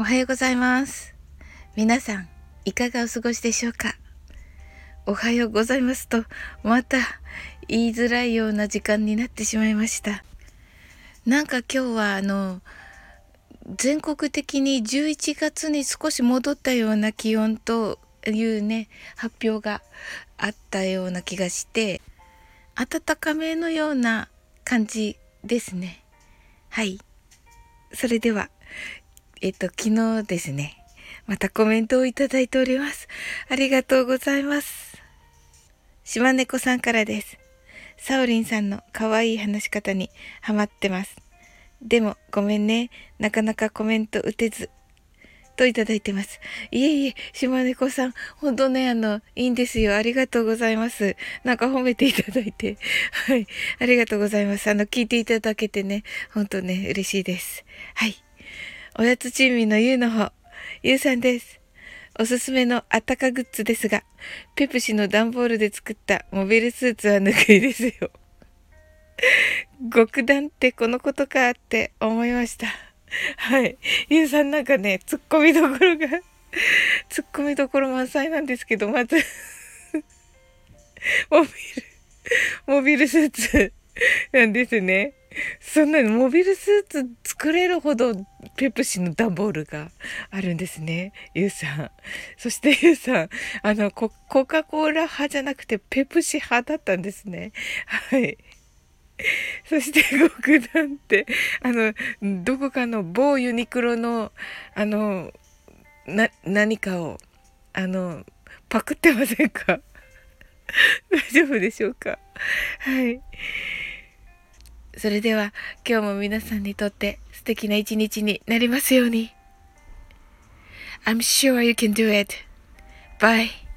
おはようございます。皆さん、いかがお過ごしでしょうか？おはようございますと、また言いづらいような時間になってしまいました。なんか今日はあの、全国的に11月に少し戻ったような気温というね、発表があったような気がして、暖かめのような感じですね。はい。それでは、えっと、昨日ですね、またコメントをいただいております。ありがとうございます。島猫さんからです。サオリンさんの可愛い話し方にハマってます。でも、ごめんね。なかなかコメント打てず。といただいてます。いえいえ、島猫さん、ほんとね、あの、いいんですよ。ありがとうございます。なんか褒めていただいて。はい。ありがとうございます。あの、聞いていただけてね、ほんとね、嬉しいです。はい。おやつ珍味のゆうの方、ゆうさんです。おすすめのあったかグッズですが、ペプシの段ボールで作ったモビルスーツはぬくいですよ。極段ってこのことかって思いました。はい。ゆうさんなんかね、突っ込みどころが突っ込みどころ満載なんですけど、まず モビル、モビルスーツなんですね。そんなのモビルスーツ作れるほどペプシの段ボールがあるんですね。ゆうさん。そしてゆうさん、あのコ、カ・コーラ派じゃなくてペプシ派だったんですね。はい。そして極段って、あの、どこかの某ユニクロの、あの、な、何かを、あの、パクってませんか？大丈夫でしょうか？はい。それでは今日も皆さんにとって素敵な一日になりますように。I'm sure you can do it. Bye.